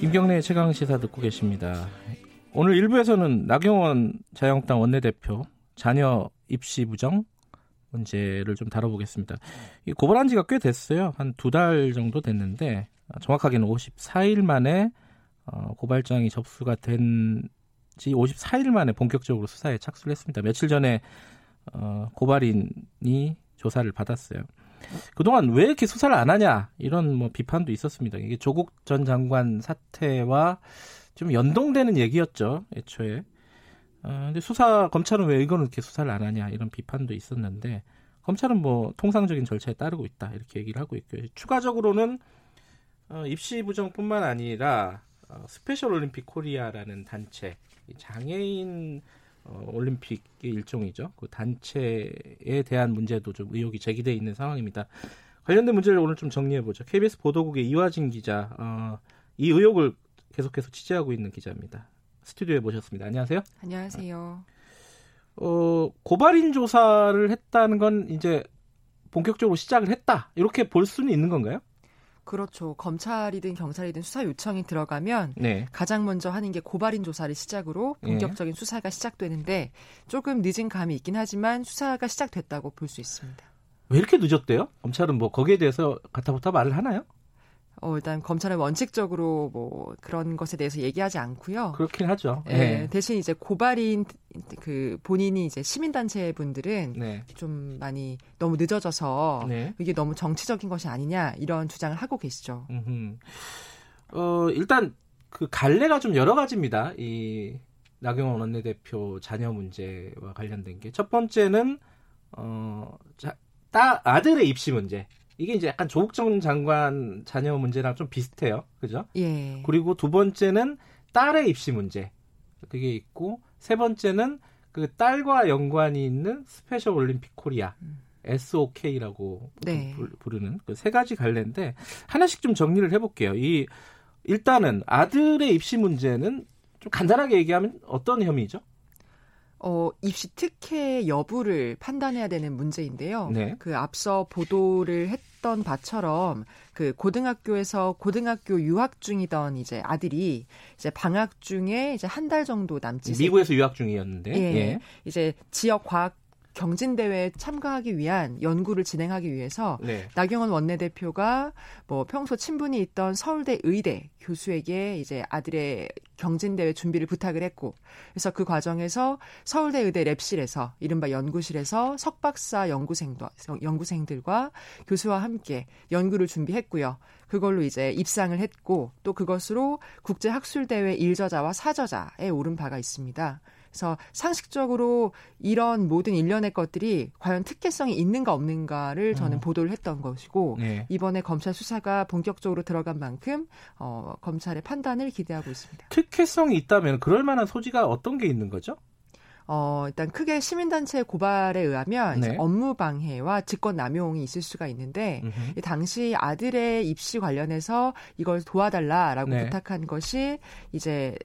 김경래의 최강 시사 듣고 계십니다. 오늘 일부에서는 나경원 자유한국당 원내대표 자녀 입시 부정 문제를 좀 다뤄보겠습니다. 이 고발한 지가 꽤 됐어요. 한 두 달 정도 됐는데 정확하게는 54일 만에 어, 고발장이 접수가 된 지 54일 만에 본격적으로 수사에 착수를 했습니다. 며칠 전에 어, 고발인이 조사를 받았어요. 그동안 왜 이렇게 수사를 안 하냐 이런 뭐 비판도 있었습니다. 이게 조국 전 장관 사태와 좀 연동되는 얘기였죠 애초에. 어, 근데 수사 검찰은 왜 이거는 이렇게 수사를 안 하냐 이런 비판도 있었는데 검찰은 뭐 통상적인 절차에 따르고 있다 이렇게 얘기를 하고 있고요. 추가적으로는 어, 입시 부정뿐만 아니라 어, 스페셜 올림픽 코리아라는 단체 장애인 어, 올림픽의 일종이죠. 그 단체에 대한 문제도 좀 의혹이 제기돼 있는 상황입니다. 관련된 문제를 오늘 좀 정리해 보죠. KBS 보도국의 이화진 기자, 어, 이 의혹을 계속해서 취재하고 있는 기자입니다. 스튜디오에 모셨습니다. 안녕하세요. 안녕하세요. 어, 고발인 조사를 했다는 건 이제 본격적으로 시작을 했다. 이렇게 볼 수는 있는 건가요? 그렇죠. 검찰이든 경찰이든 수사 요청이 들어가면 네. 가장 먼저 하는 게 고발인 조사를 시작으로 본격적인 네. 수사가 시작되는데 조금 늦은 감이 있긴 하지만 수사가 시작됐다고 볼 수 있습니다. 왜 이렇게 늦었대요? 검찰은 뭐 거기에 대해서 가타부타 말을 하나요? 어, 일단 검찰은 원칙적으로 뭐 그런 것에 대해서 얘기하지 않고요. 그렇긴 하죠. 예, 네. 대신 이제 고발인 그 본인이 이제 시민단체 분들은 네. 좀 많이 너무 늦어져서 네. 이게 너무 정치적인 것이 아니냐 이런 주장을 하고 계시죠. 음흠. 어, 일단 그 갈래가 좀 여러 가지입니다. 이 나경원 원내대표 자녀 문제와 관련된 게 첫 번째는 어, 자, 따, 아들의 입시 문제. 이게 이제 약간 조국 전 장관 자녀 문제랑 좀 비슷해요. 그죠? 예. 그리고 두 번째는 딸의 입시 문제. 그게 있고 세 번째는 그 딸과 연관이 있는 스페셜 올림픽 코리아. 음. SOK라고 네. 부르는 그 세 가지 관련인데 하나씩 좀 정리를 해볼게요. 이 일단은 아들의 입시 문제는 좀 간단하게 얘기하면 어떤 혐의죠? 어, 입시 특혜 여부를 판단해야 되는 문제인데요. 네. 그 앞서 보도를 했 던 바처럼 그 고등학교에서 고등학교 유학 중이던 이제 아들이 이제 방학 중에 이제 한 달 정도 남짓 미국에서 유학 중이었는데 예, 예. 이제 지역 과학 경진 대회에 참가하기 위한 연구를 진행하기 위해서 네. 나경원 원내대표가 뭐 평소 친분이 있던 서울대 의대 교수에게 이제 아들의 경진 대회 준비를 부탁을 했고 그래서 그 과정에서 서울대 의대 랩실에서 이른바 연구실에서 석박사 연구생도 연구생들과 교수와 함께 연구를 준비했고요. 그걸로 이제 입상을 했고 또 그것으로 국제 학술 대회 1저자와 4저자에 오른 바가 있습니다. 그래서 상식적으로 이런 모든 일련의 것들이 과연 특혜성이 있는가 없는가를 저는 어. 보도를 했던 것이고 네. 이번에 검찰 수사가 본격적으로 들어간 만큼 어, 검찰의 판단을 기대하고 있습니다. 특혜성이 있다면 그럴 만한 소지가 어떤 게 있는 거죠? 어, 일단 크게 시민단체 고발에 의하면 네. 업무 방해와 직권 남용이 있을 수가 있는데 음흠. 당시 아들의 입시 관련해서 이걸 도와달라라고 네. 부탁한 것이 이제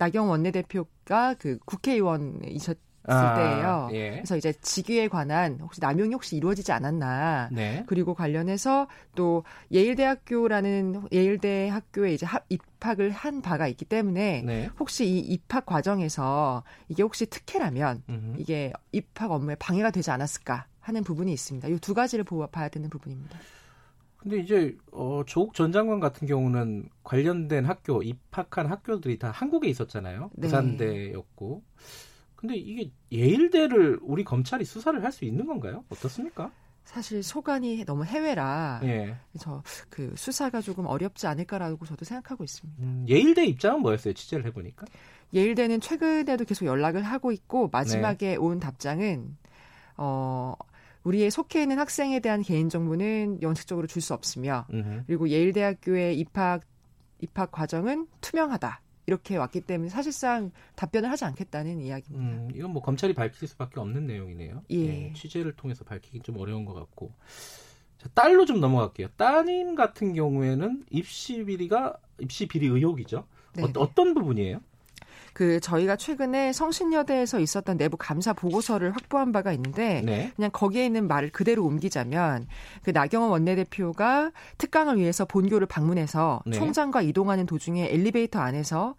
나경 원내대표가 그 국회의원이셨 아, 때예요. 예. 그래서 이제 직위에 관한 혹시 남용이 혹시 이루어지지 않았나. 네. 그리고 관련해서 또 예일대학교라는 예일대 학교에 이제 입학을 한 바가 있기 때문에 네. 혹시 이 입학 과정에서 이게 혹시 특혜라면 음흠. 이게 입학 업무에 방해가 되지 않았을까 하는 부분이 있습니다. 이 두 가지를 봐야 되는 부분입니다. 근데 이제 어, 조국 전 장관 같은 경우는 관련된 학교 입학한 학교들이 다 한국에 있었잖아요. 네. 부산대였고. 근데 이게 예일대를 우리 검찰이 수사를 할 수 있는 건가요? 어떻습니까? 사실 소관이 너무 해외라 예. 그래서 그 수사가 조금 어렵지 않을까라고 저도 생각하고 있습니다. 음, 예일대 입장은 뭐였어요? 취재를 해보니까. 예일대는 최근에도 계속 연락을 하고 있고 네. 마지막에 온 답장은 어 우리의 속해 있는 학생에 대한 개인 정보는 원칙적으로 줄 수 없으며 음흠. 그리고 예일대학교에 입학 입학 과정은 투명하다. 이렇게 왔기 때문에 사실상 답변을 하지 않겠다는 이야기입니다. 음, 이건 뭐 검찰이 밝힐 수밖에 없는 내용이네요. 예. 예, 취재를 통해서 밝히기 좀 어려운 것 같고. 자, 딸로 좀 넘어갈게요. 따님 같은 경우에는 입시 비리가 입시 비리 의혹이죠. 네, 어, 네. 어 떤 부분이에요? 그 저희가 최근에 성신여대에서 있었던 내부 감사 보고서를 확보한 바가 있는데 네. 그냥 거기에 있는 말을 그대로 옮기자면 그 나경원 원내대표가 특강을 위해서 본교를 방문해서 네. 총장과 이동하는 도중에 엘리베이터 안에서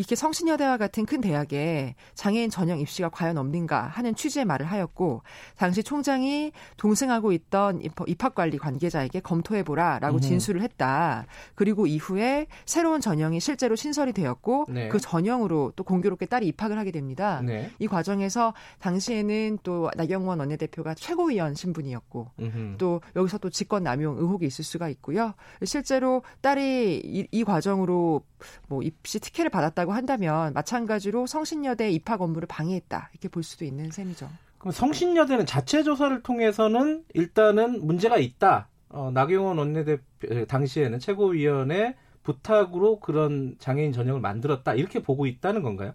이렇게 성신여대와 같은 큰 대학에 장애인 전형 입시가 과연 없는가 하는 취지의 말을 하였고 당시 총장이 동승하고 있던 입- 입학관리 관계자에게 검토해보라라고. 진술을 했다. 그리고 이후에 새로운 전형이 실제로 신설이 되었고 네. 그 전형으로 또 공교롭게 딸이 입학을 하게 됩니다. 네. 이 과정에서 당시에는 또 나경원 원내대표가 최고위원 신분이었고 음흠. 또 여기서 또 직권 남용 의혹이 있을 수가 있고요. 실제로 딸이 이, 이 과정으로 뭐 입시 특혜를 받았다고 한다면 마찬가지로 성신여대 입학 업무를 방해했다 이렇게 볼 수도 있는 셈이죠. 그럼 성신여대는 자체 조사를 통해서는 일단은 문제가 있다. 어, 나경원 원내대표 에, 당시에는 최고위원회 부탁으로 그런 장애인 전형을 만들었다 이렇게 보고 있다는 건가요?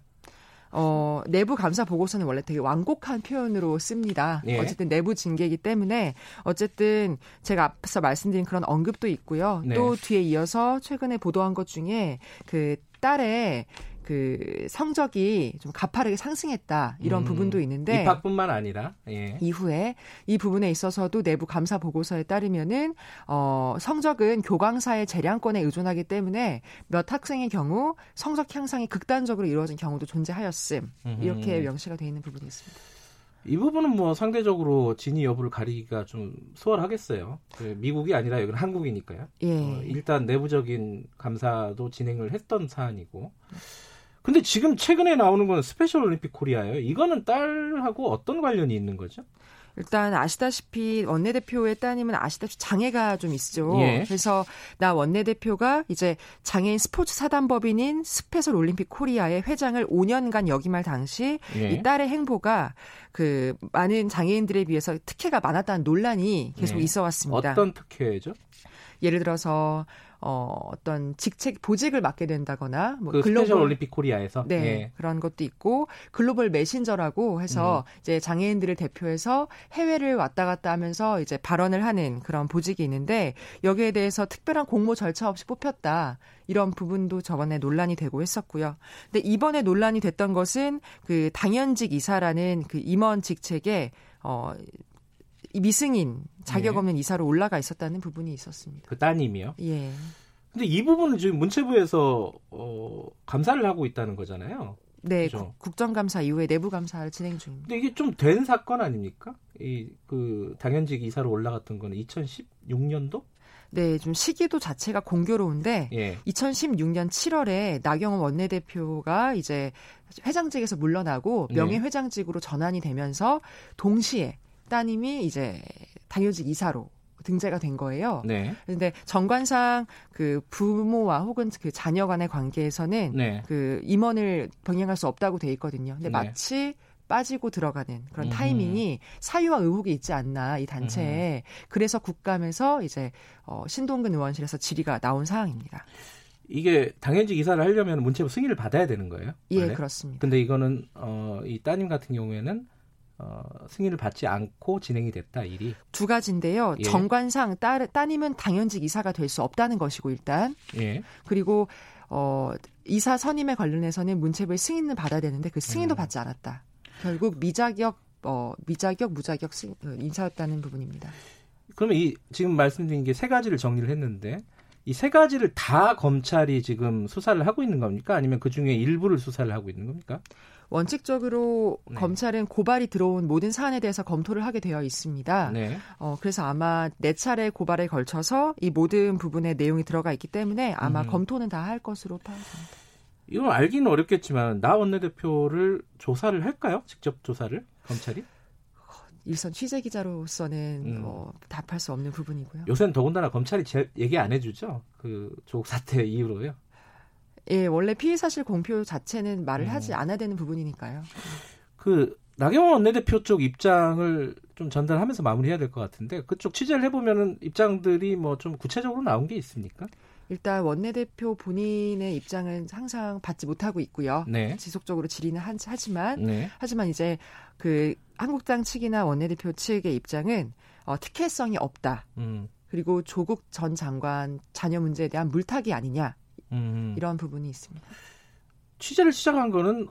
어, 내부 감사 보고서는 원래 되게 완곡한 표현으로 씁니다. 예. 어쨌든 내부 징계이기 때문에 어쨌든 제가 앞서 말씀드린 그런 언급도 있고요. 네. 또 뒤에 이어서 최근에 보도한 것 중에 그 딸의 그 성적이 좀 가파르게 상승했다 이런 음, 부분도 있는데 입학뿐만 아니라 예. 이후에 이 부분에 있어서도 내부 감사 보고서에 따르면은 어 성적은 교광사의 재량권에 의존하기 때문에 몇 학생의 경우 성적 향상이 극단적으로 이루어진 경우도 존재하였음 이렇게. 명시가 되어 있는 부분이 있습니다. 이 부분은 뭐 상대적으로 진위 여부를 가리기가 좀 수월하겠어요. 그 미국이 아니라 여기는 한국이니까요. 예. 어, 일단 내부적인 감사도 진행을 했던 사안이고. 근데 지금 최근에 나오는 건 스페셜 올림픽 코리아예요. 이거는 딸하고 어떤 관련이 있는 거죠? 일단 아시다시피 원내대표의 따님은 아시다시피 장애가 좀 있죠. 예. 그래서 나 원내대표가 이제 장애인 스포츠 사단법인인 스페셜 올림픽 코리아의 회장을 5년간 역임할 당시 예. 이 딸의 행보가 그 많은 장애인들에 비해서 특혜가 많았다는 논란이 계속 네. 있어 왔습니다. 어떤 특혜죠? 예를 들어서 어 어떤 직책 보직을 맡게 된다거나 뭐그 스페셜 올림픽 코리아에서 네, 예. 그런 것도 있고 글로벌 메신저라고 해서 음. 이제 장애인들을 대표해서 해외를 왔다 갔다 하면서 이제 발언을 하는 그런 보직이 있는데 여기에 대해서 특별한 공모 절차 없이 뽑혔다. 이런 부분도 저번에 논란이 되고 했었고요. 근데 이번에 논란이 됐던 것은 그 당연직 이사라는 그 임원 직책에 어이 미승인 자격 네. 없는 이사로 올라가 있었다는 부분이 있었습니다. 그 따님이요. 예. 근데 이 부분은 지금 문체부에서 어, 감사를 하고 있다는 거잖아요. 네, 그죠. 국- 국정감사 이후에 내부 감사를 진행 중입니다. 근데 이게 좀 된 사건 아닙니까? 이 그 당연직 이사로 올라갔던 거는 2016년도? 네, 좀 시기도 자체가 공교로운데 예. 2016년 7월에 나경원 원내대표가 이제 회장직에서 물러나고 네. 명예회장직으로 전환이 되면서 동시에 따님이 이제 당연직 이사로 등재가 된 거예요. 네. 그런데 정관상 그 부모와 혹은 그 자녀 간의 관계에서는 네. 그 임원을 병행할 수 없다고 돼 있거든요. 근데 네. 마치 빠지고 들어가는 그런 음흠. 타이밍이 사유와 의혹이 있지 않나 이 단체에 그래서 국감에서 이제 어, 신동근 의원실에서 질의가 나온 사항입니다. 이게 당연직 이사를 하려면 문체부 승인을 받아야 되는 거예요? 예, 원래? 그렇습니다. 근데 이거는 어, 이 따님 같은 경우에는 어, 승인을 받지 않고 진행이 됐다 일이. 두 가지인데요. 예. 정관상 따, 따님은 당연직 이사가 될 수 없다는 것이고 일단 예. 그리고 어, 이사 선임에 관련해서는 문체부의 승인을 받아야 되는데 그 승인도 음. 받지 않았다. 결국 미자격 어, 미자격 무자격 승, 어, 인사였다는 부분입니다. 그러면 이 지금 말씀드린 게 세 가지를 정리를 했는데 이 세 가지를 다 검찰이 지금 수사를 하고 있는 겁니까? 아니면 그 중에 일부를 수사를 하고 있는 겁니까? 원칙적으로 네. 검찰은 고발이 들어온 모든 사안에 대해서 검토를 하게 되어 있습니다. 네. 어, 그래서 아마 네 차례 고발에 걸쳐서 이 모든 부분에 내용이 들어가 있기 때문에 아마 음. 검토는 다 할 것으로 파악합니다. 이건 알기는 어렵겠지만 나 원내대표를 조사를 할까요? 직접 조사를 검찰이? 일선 취재 기자로서는 음. 뭐 답할 수 없는 부분이고요. 요새는 더군다나 검찰이 제, 얘기 안 해주죠. 그 조국 사태 이후로요. 예, 원래 피의 사실 공표 자체는 말을 음. 하지 않아야 되는 부분이니까요. 그 나경원 원내대표 쪽 입장을 좀 전달하면서 마무리해야 될 것 같은데 그쪽 취재를 해보면은 입장들이 뭐 좀 구체적으로 나온 게 있습니까? 일단 원내대표 본인의 입장은 항상 받지 못하고 있고요. 네. 지속적으로 질의는 하, 하지만 네. 하지만 이제 그 한국당 측이나 원내대표 측의 입장은 어, 특혜성이 없다. 음. 그리고 조국 전 장관 자녀 문제에 대한 물타기 아니냐 음. 이런 부분이 있습니다. 취재를 시작한 거는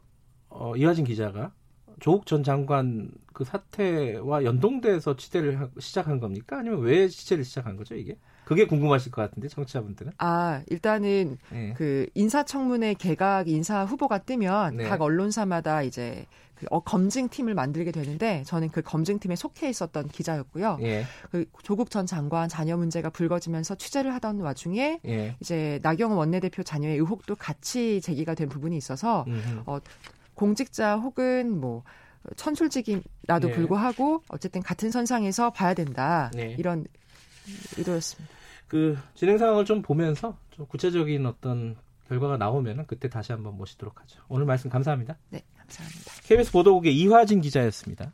어, 이화진 기자가 조국 전 장관 그 사태와 연동돼서 취재를 하, 시작한 겁니까? 아니면 왜 취재를 시작한 거죠, 이게? 그게 궁금하실 것 같은데 청취자분들은. 아 일단은 네. 그 인사청문회 개각 인사 후보가 뜨면 네. 각 언론사마다 이제 그 어, 검증팀을 만들게 되는데 저는 그 검증팀에 속해 있었던 기자였고요. 예. 그 조국 전 장관 자녀 문제가 불거지면서 취재를 하던 와중에 예. 이제 나경원 원내대표 자녀의 의혹도 같이 제기가 된 부분이 있어서 음흠. 공직자 혹은 뭐 천술직이라도 네. 불구하고 어쨌든 같은 선상에서 봐야 된다 네. 이런 의도였습니다. 그 진행 상황을 좀 보면서 좀 구체적인 어떤 결과가 나오면은 그때 다시 한번 모시도록 하죠. 오늘 말씀 감사합니다. 네, 감사합니다. KBS 보도국의 이화진 기자였습니다.